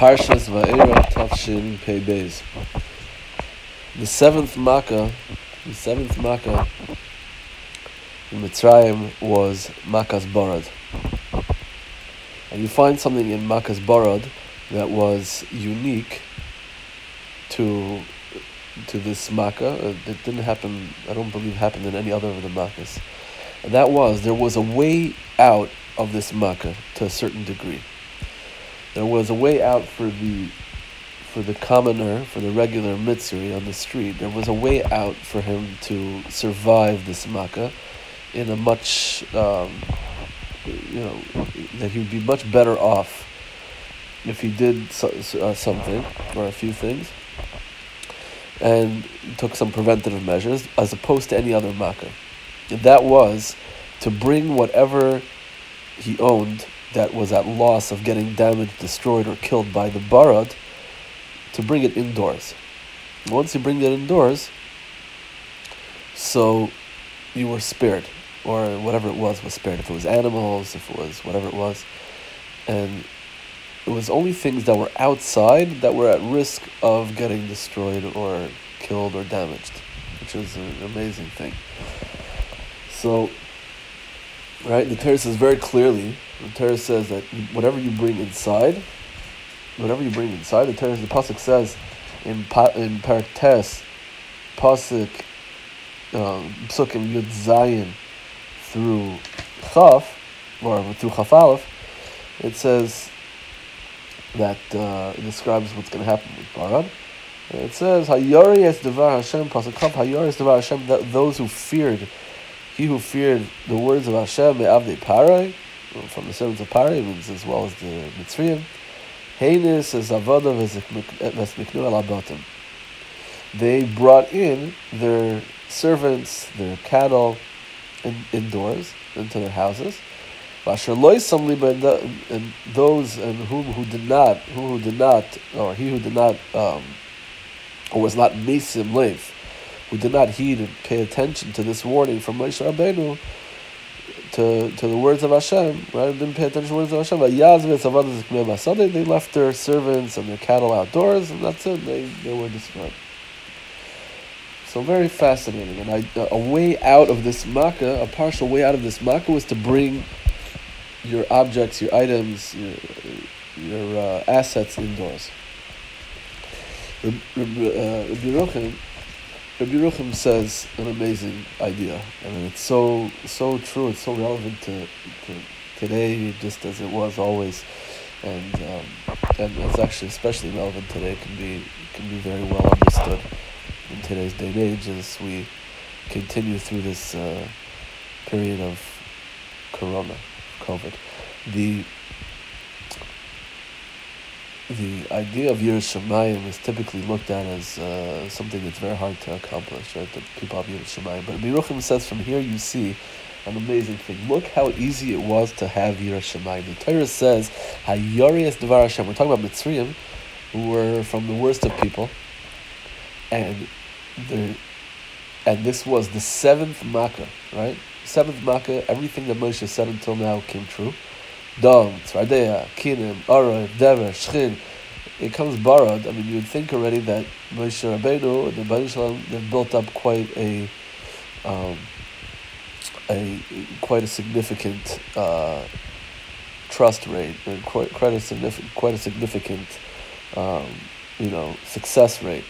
Parshas Va'era Tavshin Pei Beis. The seventh Makkah, the seventh Makkah in Mitzrayim was Makkas Barad. And you find something in Makkas Barad that was unique to to this Makkah. Uh, that didn't happen, I don't believe happened in any other of the Makkahs. And that was, there was a way out of this Makkah to a certain degree there was a way out for the for the commoner, for the regular Mitzri on the street. There was a way out for him to survive this makkah in a much, um, you know, that he would be much better off if he did so, uh, something or a few things and took some preventative measures as opposed to any other makkah. And that was to bring whatever he owned that was at loss of getting damaged, destroyed, or killed by the barad, to bring it indoors. Once you bring it indoors, so you were spared, or whatever it was was spared. If it was animals, if it was whatever it was, and it was only things that were outside that were at risk of getting destroyed or killed or damaged, which is an amazing thing. So, right, the Torah says very clearly the Torah says that whatever you bring inside, whatever you bring inside, the Torah, the pasuk says in pa, in Perek Tes, pasuk um, psukim Yud Zayin through Chaf or through Chaf Aleph, it says that uh, it describes what's going to happen with Barad. It says Hayori es devar Hashem pasuk Chaf Hayori es devar Hashem that those who feared, he who feared the words of Hashem me'avdei parai from the servants of Parim as well as the Mitzrayim. Heinous as Avodah Vesmiknu al They brought in their servants, their cattle, in, indoors into their houses. And those and whom who did not, who, did not, or he who did not, um, or was not mesim leif, who did not heed and pay attention to this warning from Moshe Rabbeinu, to, to the words of Hashem, right? Didn't pay attention to the words of Hashem. Sunday they left their servants and their cattle outdoors, and that's it. They, they were destroyed. So very fascinating. And I, a way out of this makkah, a partial way out of this makkah, was to bring your objects, your items, your, your uh, assets indoors. Rabbi, uh, Rabbi Rabbi Ruchim says an amazing idea. I mean, it's so so true. It's so relevant to, to today, just as it was always, and um, and it's actually especially relevant today. It can be can be very well understood in today's day and age as we continue through this uh, period of Corona, COVID. The the idea of Yiras Shamayim is typically looked at as uh, something that's very hard to accomplish, right? The people have Yiras Shamayim. But Miruchim says from here you see an amazing thing. Look how easy it was to have Yiras Shamayim. The Torah says, Hayorias Devar Hashem. We're talking about Mitzrayim, who were from the worst of people. And the and this was the seventh Makkah, right? Seventh Makkah, everything that Moshe said until now came true. Dom, Tzfardea, Kinim, Arov, Dever, Shchin. It comes Barad. I mean, you would think already that Moshe Rabbeinu and the Bani Shalom, they've built up quite a, um, a quite a significant uh, trust rate and quite quite a significant quite a significant um, you know success rate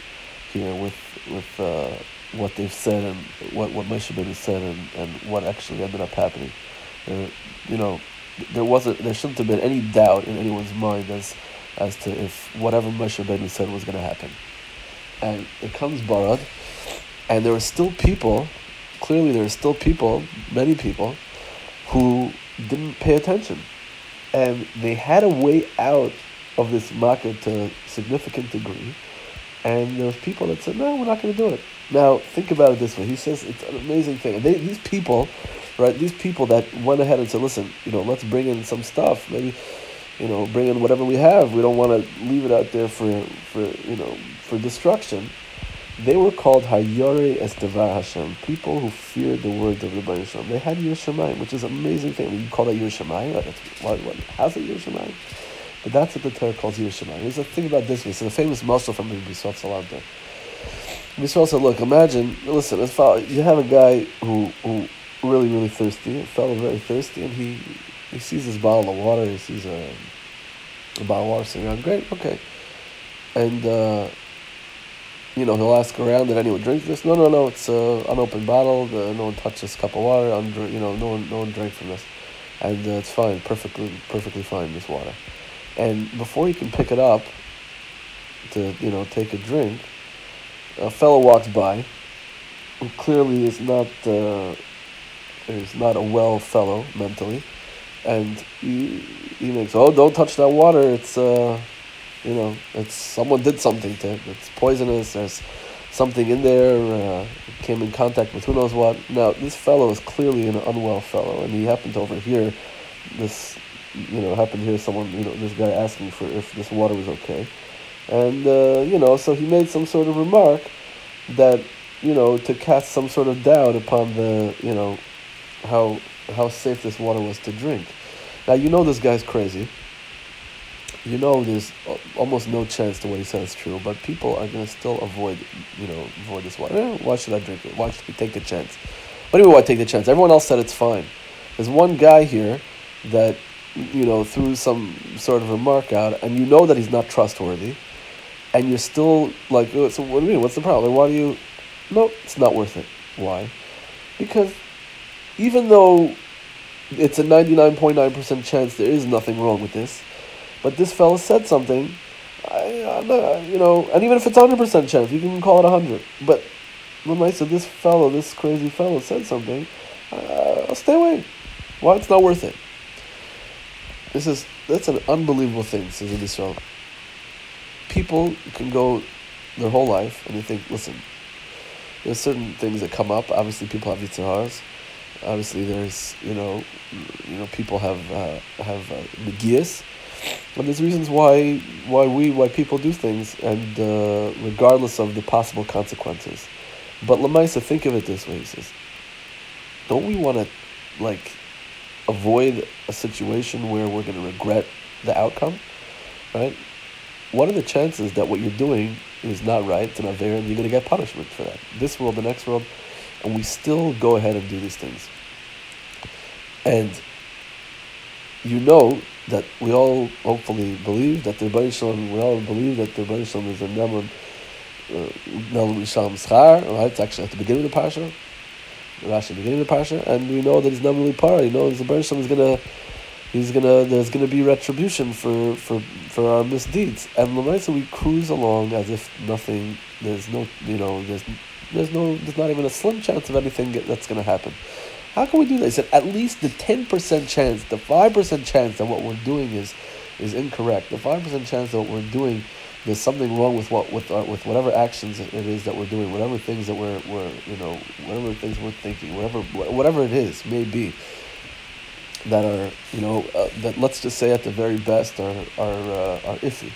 here with with uh, what they've said and what what Moshe Rabbeinu said and, and what actually ended up happening. Uh, you know, there wasn't there shouldn't have been any doubt in anyone's mind as as to if whatever Moshe Rabbeinu said was going to happen. And it comes Barad, and there are still people, clearly there are still people, many people, who didn't pay attention. And they had a way out of this makkah to a significant degree. And there was people that said, no, we're not going to do it. Now, think about it this way. He says it's an amazing thing. They, these people right? These people that went ahead and said, listen, you know, let's bring in some stuff, maybe, you know, bring in whatever we have. We don't want to leave it out there for, for you know, for destruction. They were called Hayore Estevar Hashem, people who feared the words of the Baruch Hashem. They had Yiras Shamayim, which is an amazing thing. You call that Yiras Shamayim? What, what, how's it Yiras Shamayim? But that's what the Torah calls Yiras Shamayim. Here's a thing about this. It's a famous mashal from Rabbi Yisrael Salanter. Yisrael said, look, imagine, listen, as far you have a guy who, who really, really thirsty, a fellow very thirsty, and he, he sees this bottle of water, he sees a, a bottle of water sitting around, great, okay. And, uh, you know, he'll ask around, did anyone drink this? No, no, no, it's an unopened bottle, uh, no one touched this cup of water, under, you know, no one, no one drank from this. And uh, it's fine, perfectly, perfectly fine, this water. And before he can pick it up to, you know, take a drink, a fellow walks by who clearly is not uh, is not a well fellow mentally, and he he makes oh don't touch that water. It's uh you know it's someone did something to it. It's poisonous. There's something in there uh, came in contact with who knows what. Now this fellow is clearly an unwell fellow and he happened to overhear this you know happened to hear someone you know this guy asking for if this water was okay. And, uh, you know, so he made some sort of remark that, you know, to cast some sort of doubt upon the, you know, how, how safe this water was to drink. Now, you know this guy's crazy. You know there's almost no chance to what he says is true, but people are to still avoid, you know, avoid this water. Eh, why should I drink it? Why should we take the chance? What do why take the chance? Everyone else said it's fine. There's one guy here that, you know, threw some sort of remark out, and you know that he's not trustworthy and you're still like, oh, so what do you mean? What's the problem? Why do you? No, it's not worth it. Why? Because even though it's a 99.9% chance there is nothing wrong with this, but this fella said something, I, not, you know, and even if it's 100% chance, you can call it 100. But when said this fellow, this crazy fellow said something, uh, I'll stay away. Why? It's not worth it. This is, that's an unbelievable thing, says in Israel people can go their whole life and they think, listen, there's certain things that come up. Obviously, people have yitzaharas. Obviously, there's you know, you know, people have uh, have uh, negias, and there's reasons why why we why people do things, and uh, regardless of the possible consequences. But Lamaisa, think of it this way: he says, don't we want to like avoid a situation where we're going to regret the outcome, right? what are the chances that what you're doing is not right, it's an and you're going to get punishment for that? This world, the next world, and we still go ahead and do these things. And you know that we all hopefully believe that the Rebbe Shalom, we all believe that the Rebbe Shalom is a Neman, Neman uh, Shalom Schar, right? It's actually at the beginning of the Parsha, Rashi, beginning of the Parsha, and we know that he's Neman Par, you know, the Rebbe Shalom is going to he's gonna there's gonna be retribution for for for our misdeeds and so we cruise along as if nothing there's no you know there's there's no there's not even a slim chance of anything that's gonna happen. How can we do that? He said at least the 10% chance the 5% chance that what we're doing is is incorrect. The 5% chance that what we're doing there's something wrong with what with uh, with whatever actions it is that we're doing whatever things that we're, we're you know whatever things we're thinking whatever whatever it is may be that are you know uh, that let's just say at the very best are are uh, are iffy.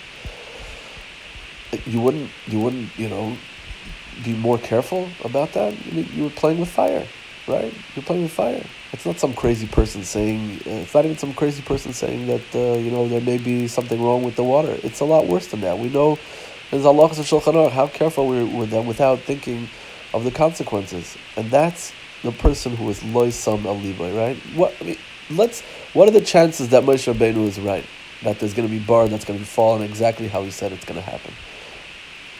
You wouldn't you wouldn't you know be more careful about that. I mean, you were playing with fire, right? You're playing with fire. It's not some crazy person saying. Uh, it's not even some crazy person saying that uh, you know there may be something wrong with the water. It's a lot worse than that. We know there's Allah Shulchan how careful we're with them without thinking of the consequences, and that's the person who is loisam aliboy, right? What I mean, let's. What are the chances that Moshe Rabbeinu is right? That there's going to be bar that's going to be fallen exactly how he said it's going to happen.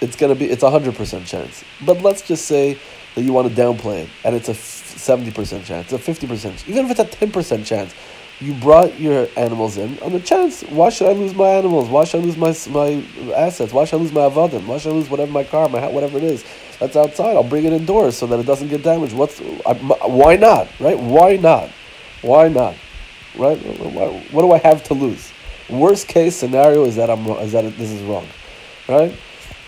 It's to be. It's a hundred percent chance. But let's just say that you want to downplay it, and it's a seventy percent chance, a fifty percent, even if it's a ten percent chance. You brought your animals in on the chance. Why should I lose my animals? Why should I lose my my assets? Why should I lose my avadim? Why should I lose whatever my car, my whatever it is that's outside? I'll bring it indoors so that it doesn't get damaged. What's I, why not? Right? Why not? Why not? Right? What do I have to lose? Worst case scenario is that I'm is that this is wrong, right?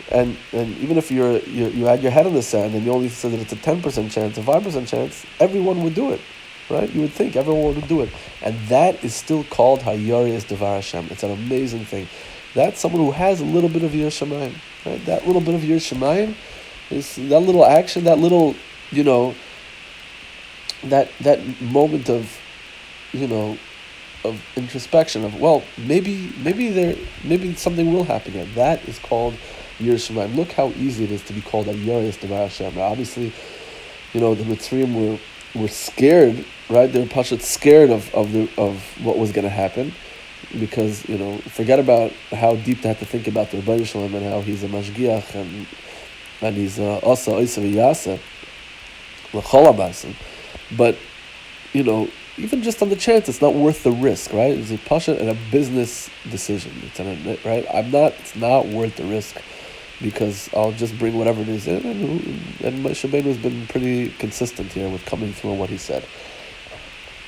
And and even if you're, you you had your head in the sand and you only said that it's a ten percent chance, a five percent chance, everyone would do it, right? You would think everyone would do it, and that is still called Hayarias Devar Hashem. It's an amazing thing. That's someone who has a little bit of Yir Shemayim, right? That little bit of Yir Shemayim is that little action, that little, you know, that that moment of, you know, of introspection of well maybe maybe there maybe something will happen again. That is called Yiras Shamayim. Look how easy it is to be called a Yiras Devar Hashem. Obviously, you know the Mitzrayim were were scared, right? They were pashat scared of of the of what was going to happen because you know forget about how deep they had to think about the Rebbe Shalom and how he's a mashgiach and and he's also Isa Yasa but you know even just on the chance it's not worth the risk right it's a pasha and a business decision it's an right I'm not it's not worth the risk because I'll just bring whatever it is in and, and Moshe has been pretty consistent here with coming through what he said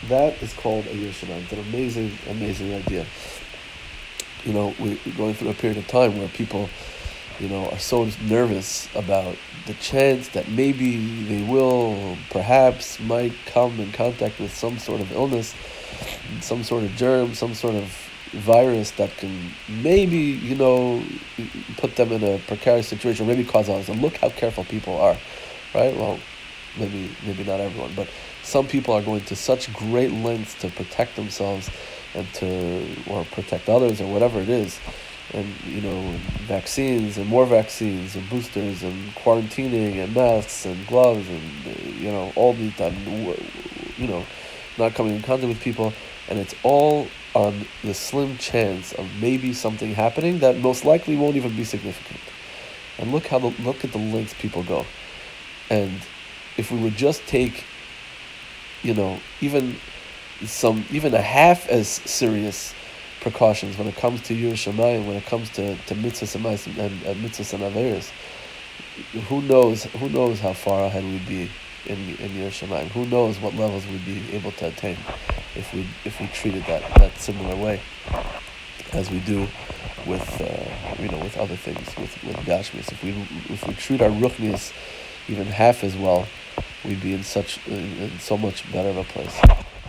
that is called a Yiras Shamayim. It's an amazing, amazing idea. You know, we're going through a period of time where people, you know, are so nervous about the chance that maybe they will, perhaps, might come in contact with some sort of illness, some sort of germ, some sort of virus that can maybe, you know, put them in a precarious situation, maybe cause illness. And look how careful people are, right? Well, maybe maybe not everyone, but some people are going to such great lengths to protect themselves and to or protect others or whatever it is and you know vaccines and more vaccines and boosters and quarantining and masks and gloves and you know all these time you know not coming in contact with people and it's all on the slim chance of maybe something happening that most likely won't even be significant. And look how the, look at the lengths people go. And if we would just take you know, even some even a half as serious precautions when it comes to Yiras Shamayim, when it comes to, to mitzvahs and, and, and mitzvahs and averis, who knows who knows how far ahead we'd be in in Yiras Shamayim? Who knows what levels we'd be able to attain if we if we treated that that similar way as we do with uh, you know with other things with with Gashmis. If we if we treat our ruchnis even half as well we'd be in such in so much better of a place.